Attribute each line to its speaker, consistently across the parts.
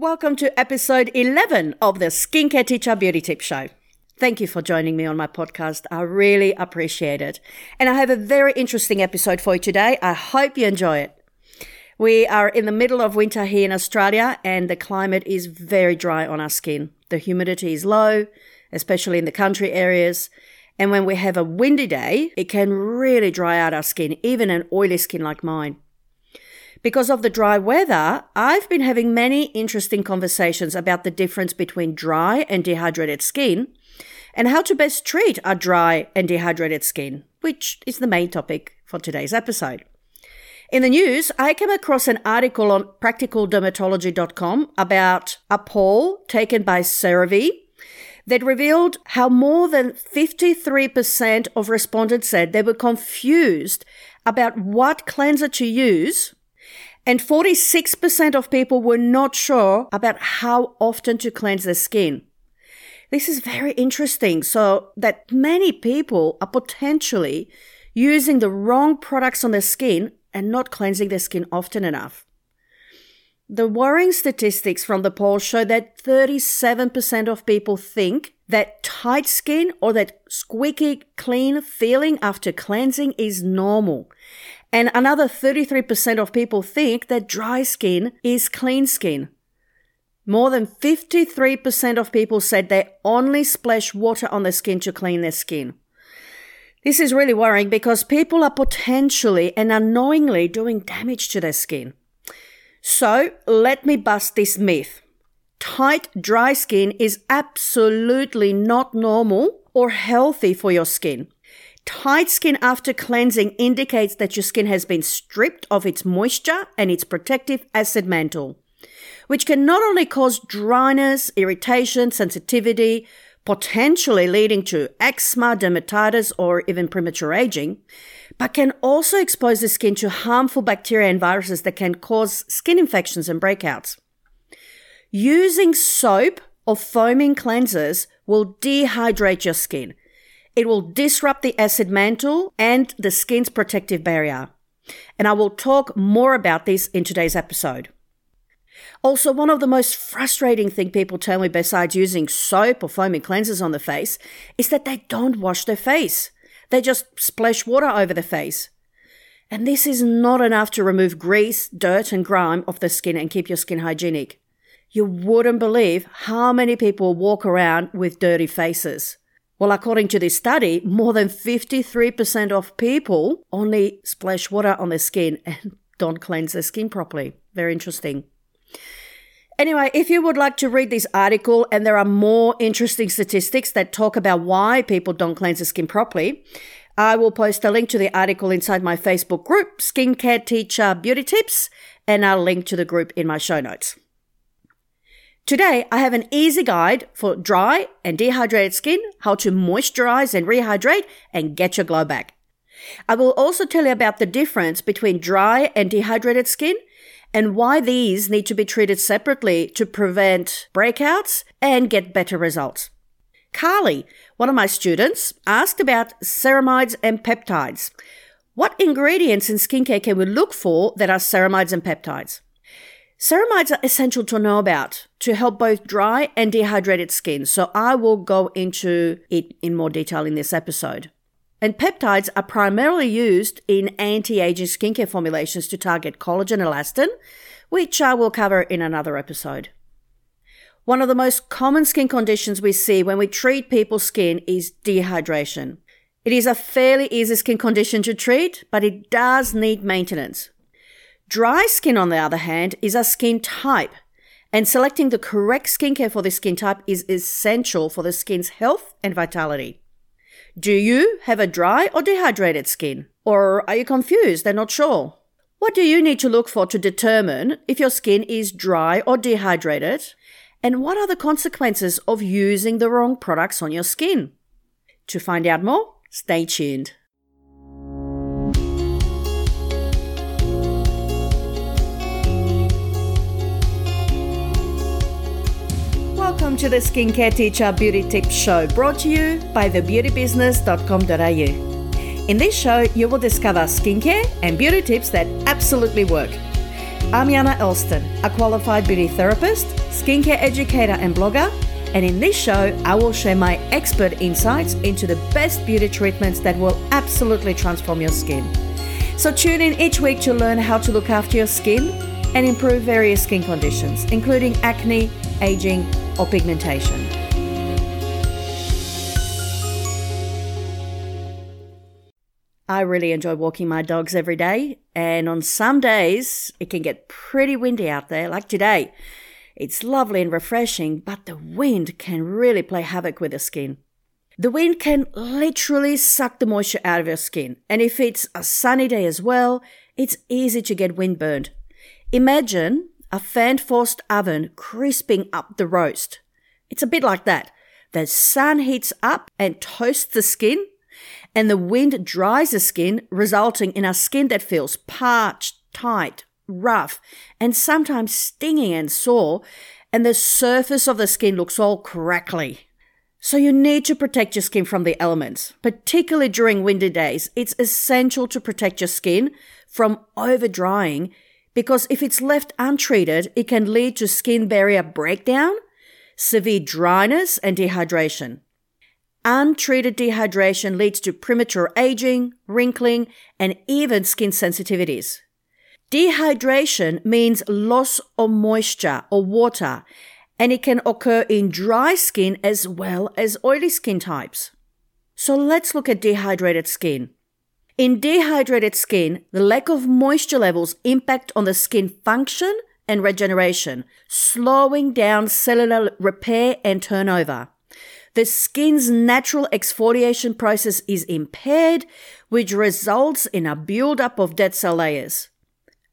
Speaker 1: Welcome to episode 11 of the Skincare Teacher Beauty Tip Show. Thank you for joining me on my podcast. I really appreciate it. And I have a very interesting episode for you today. I hope you enjoy it. We are in the middle of winter here in Australia and the climate is very dry on our skin. The humidity is low, especially in the country areas. And when we have a windy day, it can really dry out our skin, even an oily skin like mine. Because of the dry weather, I've been having many interesting conversations about the difference between dry and dehydrated skin and how to best treat our dry and dehydrated skin, which is the main topic for today's episode. In the news, I came across an article on practicaldermatology.com about a poll taken by CeraVe that revealed how more than 53% of respondents said they were confused about what cleanser to use and 46% of people were not sure about how often to cleanse their skin. This is very interesting. So that many people are potentially using the wrong products on their skin and not cleansing their skin often enough. The worrying statistics from the poll show that 37% of people think that tight skin or that squeaky clean feeling after cleansing is normal. And another 33% of people think that dry skin is clean skin. More than 53% of people said they only splash water on their skin to clean their skin. This is really worrying because people are potentially and unknowingly doing damage to their skin. So let me bust this myth. Tight, dry skin is absolutely not normal or healthy for your skin. Tight skin after cleansing indicates that your skin has been stripped of its moisture and its protective acid mantle, which can not only cause dryness, irritation, sensitivity, potentially leading to eczema, dermatitis, or even premature aging, but can also expose the skin to harmful bacteria and viruses that can cause skin infections and breakouts. Using soap or foaming cleansers will dehydrate your skin, it will disrupt the acid mantle and the skin's protective barrier. And I will talk more about this in today's episode. Also, one of the most frustrating things people tell me besides using soap or foaming cleansers on the face is that they don't wash their face. They just splash water over the face. And this is not enough to remove grease, dirt, and grime off the skin and keep your skin hygienic. You wouldn't believe how many people walk around with dirty faces. Well, according to this study, more than 53% of people only splash water on their skin and don't cleanse their skin properly. Very interesting. Anyway, if you would like to read this article and there are more interesting statistics that talk about why people don't cleanse their skin properly, I will post a link to the article inside my Facebook group, Skincare Teacher Beauty Tips, and I'll link to the group in my show notes. Today, I have an easy guide for dry and dehydrated skin, how to moisturize and rehydrate and get your glow back. I will also tell you about the difference between dry and dehydrated skin and why these need to be treated separately to prevent breakouts and get better results. Carly, one of my students, asked about ceramides and peptides. What ingredients in skincare can we look for that are ceramides and peptides? Ceramides are essential to know about to help both dry and dehydrated skin, so I will go into it in more detail in this episode. And peptides are primarily used in anti aging skincare formulations to target collagen elastin, which I will cover in another episode. One of the most common skin conditions we see when we treat people's skin is dehydration. It is a fairly easy skin condition to treat, but it does need maintenance. Dry skin, on the other hand, is a skin type, and selecting the correct skincare for this skin type is essential for the skin's health and vitality. Do you have a dry or dehydrated skin? Or are you confused and not sure? What do you need to look for to determine if your skin is dry or dehydrated? And what are the consequences of using the wrong products on your skin? To find out more, stay tuned. Welcome to the Skincare Teacher Beauty Tips Show, brought to you by thebeautybusiness.com.au. In this show, you will discover skincare and beauty tips that absolutely work. I'm Yana Elston, a qualified beauty therapist, skincare educator, and blogger. And in this show, I will share my expert insights into the best beauty treatments that will absolutely transform your skin. So tune in each week to learn how to look after your skin and improve various skin conditions, including acne, aging, or pigmentation. I really enjoy walking my dogs every day, and on some days it can get pretty windy out there, like today. It's lovely and refreshing, but the wind can really play havoc with the skin. The wind can literally suck the moisture out of your skin, and if it's a sunny day as well, it's easy to get windburned. Imagine a fan forced oven crisping up the roast. It's a bit like that. The sun heats up and toasts the skin, and the wind dries the skin, resulting in a skin that feels parched, tight, rough, and sometimes stinging and sore, and the surface of the skin looks all crackly. So you need to protect your skin from the elements, particularly during windy days. It's essential to protect your skin from over drying because if it's left untreated, it can lead to skin barrier breakdown, severe dryness, and dehydration. Untreated dehydration leads to premature aging, wrinkling, and even skin sensitivities. Dehydration means loss of moisture or water, and it can occur in dry skin as well as oily skin types. So let's look at dehydrated skin. In dehydrated skin, the lack of moisture levels impact on the skin function and regeneration, slowing down cellular repair and turnover the skin's natural exfoliation process is impaired, which results in a buildup of dead cell layers.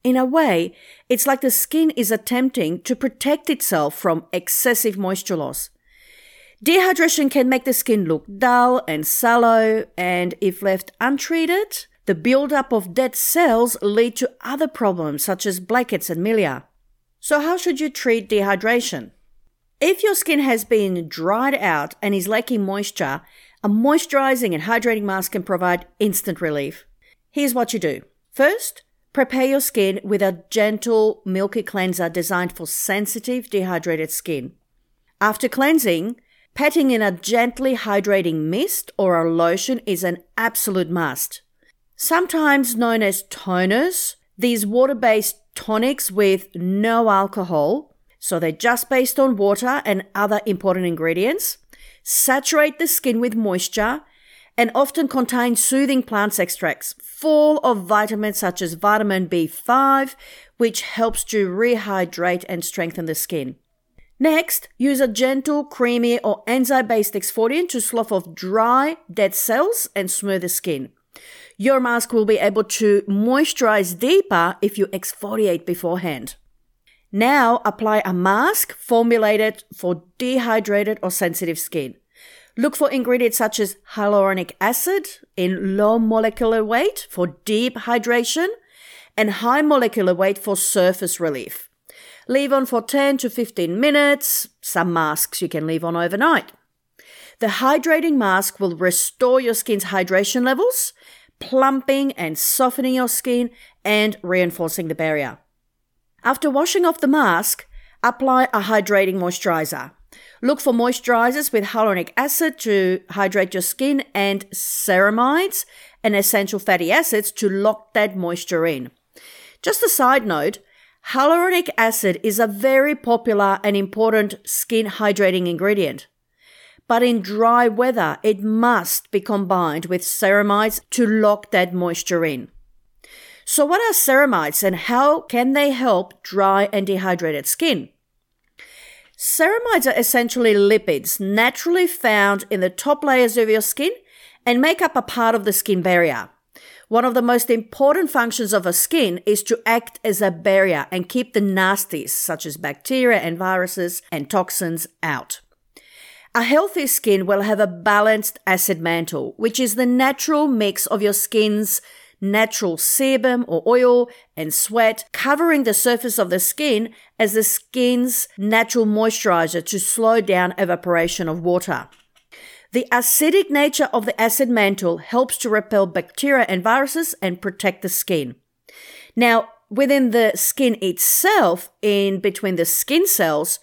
Speaker 1: In a way, it's like the skin is attempting to protect itself from excessive moisture loss. Dehydration can make the skin look dull and sallow, and if left untreated, the buildup of dead cells lead to other problems such as blackheads and milia. So how should you treat dehydration? If your skin has been dried out and is lacking moisture, a moisturizing and hydrating mask can provide instant relief. Here's what you do. First, prepare your skin with a gentle, milky cleanser designed for sensitive, dehydrated skin. After cleansing, patting in a gently hydrating mist or a lotion is an absolute must. Sometimes known as toners, these water based tonics with no alcohol so they're just based on water and other important ingredients, saturate the skin with moisture, and often contain soothing plant extracts full of vitamins such as vitamin B5, which helps to rehydrate and strengthen the skin. Next, use a gentle, creamy, or enzyme based exfoliant to slough off dry, dead cells and smooth the skin. Your mask will be able to moisturize deeper if you exfoliate beforehand. Now apply a mask formulated for dehydrated or sensitive skin. Look for ingredients such as hyaluronic acid in low molecular weight for deep hydration and high molecular weight for surface relief. Leave on for 10 to 15 minutes. Some masks you can leave on overnight. The hydrating mask will restore your skin's hydration levels, plumping and softening your skin and reinforcing the barrier. After washing off the mask, apply a hydrating moisturizer. Look for moisturizers with hyaluronic acid to hydrate your skin and ceramides and essential fatty acids to lock that moisture in. Just a side note, hyaluronic acid is a very popular and important skin hydrating ingredient. But in dry weather, it must be combined with ceramides to lock that moisture in. So, what are ceramides and how can they help dry and dehydrated skin? Ceramides are essentially lipids naturally found in the top layers of your skin and make up a part of the skin barrier. One of the most important functions of a skin is to act as a barrier and keep the nasties, such as bacteria and viruses and toxins, out. A healthy skin will have a balanced acid mantle, which is the natural mix of your skin's natural sebum or oil and sweat covering the surface of the skin as the skin's natural moisturizer to slow down evaporation of water. The acidic nature of the acid mantle helps to repel bacteria and viruses and protect the skin. Now, within the skin itself, in between the skin cells,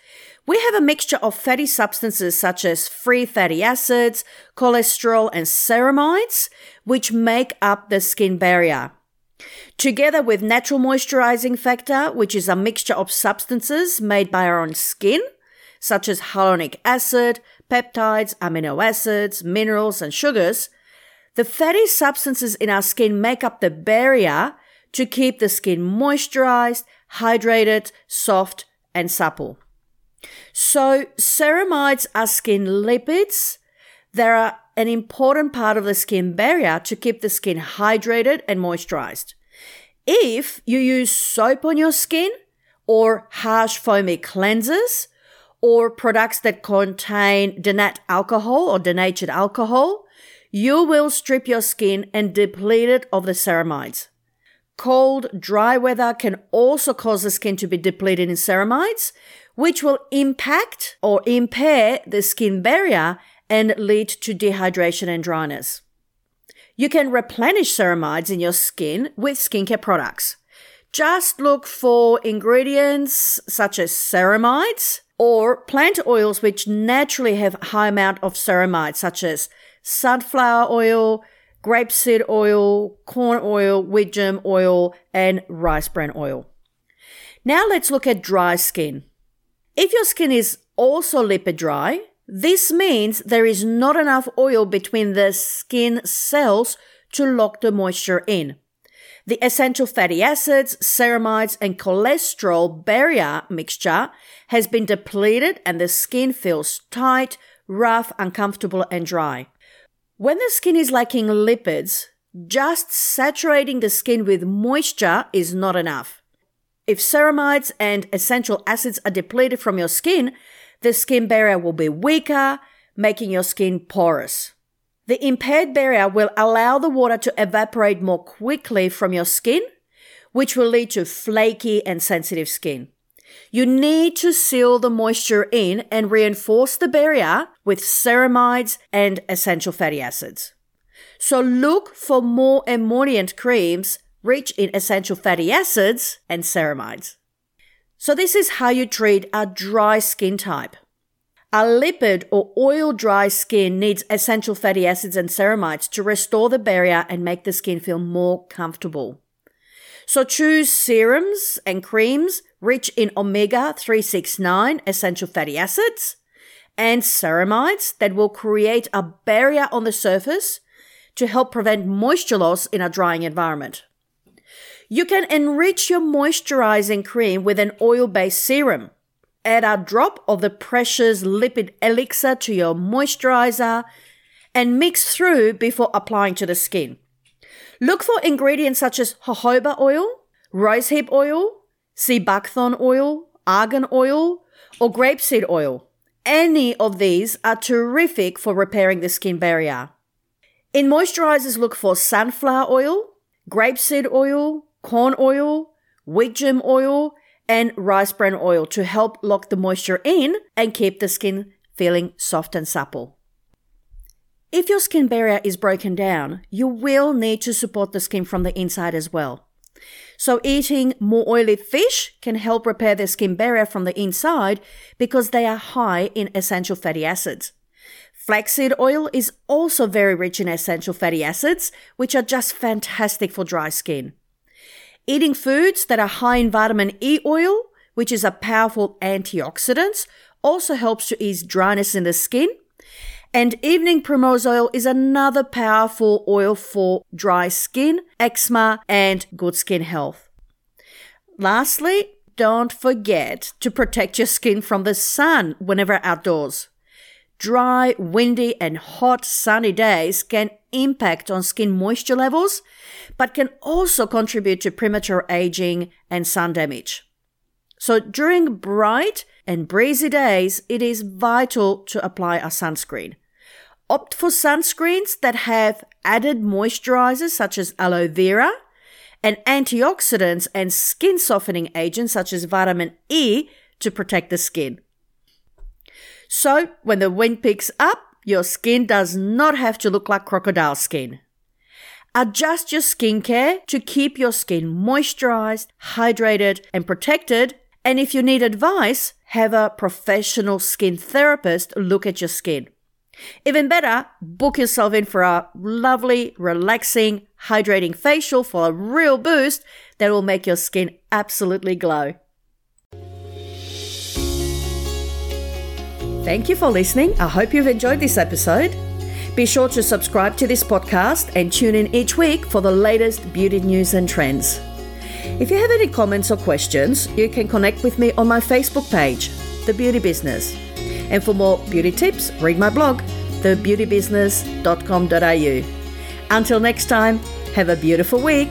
Speaker 1: we have a mixture of fatty substances such as free fatty acids, cholesterol, and ceramides, which make up the skin barrier. Together with natural moisturizing factor, which is a mixture of substances made by our own skin, such as hyaluronic acid, peptides, amino acids, minerals, and sugars, the fatty substances in our skin make up the barrier to keep the skin moisturized, hydrated, soft, and supple. So, ceramides are skin lipids. They are an important part of the skin barrier to keep the skin hydrated and moisturized. If you use soap on your skin, or harsh foamy cleansers, or products that contain denat alcohol or denatured alcohol, you will strip your skin and deplete it of the ceramides. Cold, dry weather can also cause the skin to be depleted in ceramides, which will impact or impair the skin barrier and lead to dehydration and dryness. You can replenish ceramides in your skin with skincare products. Just look for ingredients such as ceramides or plant oils which naturally have high amount of ceramides such as sunflower oil, grapeseed oil, corn oil, wheat germ oil, and rice bran oil. Now let's look at dry skin. If your skin is also lipid dry, this means there is not enough oil between the skin cells to lock the moisture in. The essential fatty acids, ceramides, and cholesterol barrier mixture has been depleted and the skin feels tight, rough, uncomfortable, and dry. When the skin is lacking lipids, just saturating the skin with moisture is not enough. If ceramides and essential acids are depleted from your skin, the skin barrier will be weaker, making your skin porous. The impaired barrier will allow the water to evaporate more quickly from your skin, which will lead to flaky and sensitive skin. You need to seal the moisture in and reinforce the barrier with ceramides and essential fatty acids. So look for more emollient creams rich in essential fatty acids and ceramides. So this is how you treat a dry skin type. A lipid or oil dry skin needs essential fatty acids and ceramides to restore the barrier and make the skin feel more comfortable. So choose serums and creams rich in omega 369 essential fatty acids and ceramides that will create a barrier on the surface to help prevent moisture loss in a drying environment. You can enrich your moisturizing cream with an oil based serum. Add a drop of the Precious Lipid Elixir to your moisturizer and mix through before applying to the skin. Look for ingredients such as jojoba oil, rosehip oil, sea buckthorn oil, argan oil, or grapeseed oil. Any of these are terrific for repairing the skin barrier. In moisturizers, look for sunflower oil, grapeseed oil, corn oil, wheat germ oil, and rice bran oil to help lock the moisture in and keep the skin feeling soft and supple. If your skin barrier is broken down, you will need to support the skin from the inside as well. So, eating more oily fish can help repair the skin barrier from the inside because they are high in essential fatty acids. Flaxseed oil is also very rich in essential fatty acids, which are just fantastic for dry skin. Eating foods that are high in vitamin E oil, which is a powerful antioxidant, also helps to ease dryness in the skin. And evening primrose oil is another powerful oil for dry skin, eczema, and good skin health. Lastly, don't forget to protect your skin from the sun whenever outdoors. Dry, windy, and hot sunny days can impact on skin moisture levels, but can also contribute to premature aging and sun damage. So during bright and breezy days, it is vital to apply a sunscreen. Opt for sunscreens that have added moisturizers such as aloe vera and antioxidants and skin softening agents such as vitamin E to protect the skin. So, when the wind picks up, your skin does not have to look like crocodile skin. Adjust your skincare to keep your skin moisturized, hydrated, and protected. And if you need advice, have a professional skin therapist look at your skin. Even better, book yourself in for a lovely, relaxing, hydrating facial for a real boost that will make your skin absolutely glow. Thank you for listening. I hope you've enjoyed this episode. Be sure to subscribe to this podcast and tune in each week for the latest beauty news and trends. If you have any comments or questions, you can connect with me on my Facebook page, The Beauty Business. And for more beauty tips, read my blog, thebeautybusiness.com.au. Until next time, have a beautiful week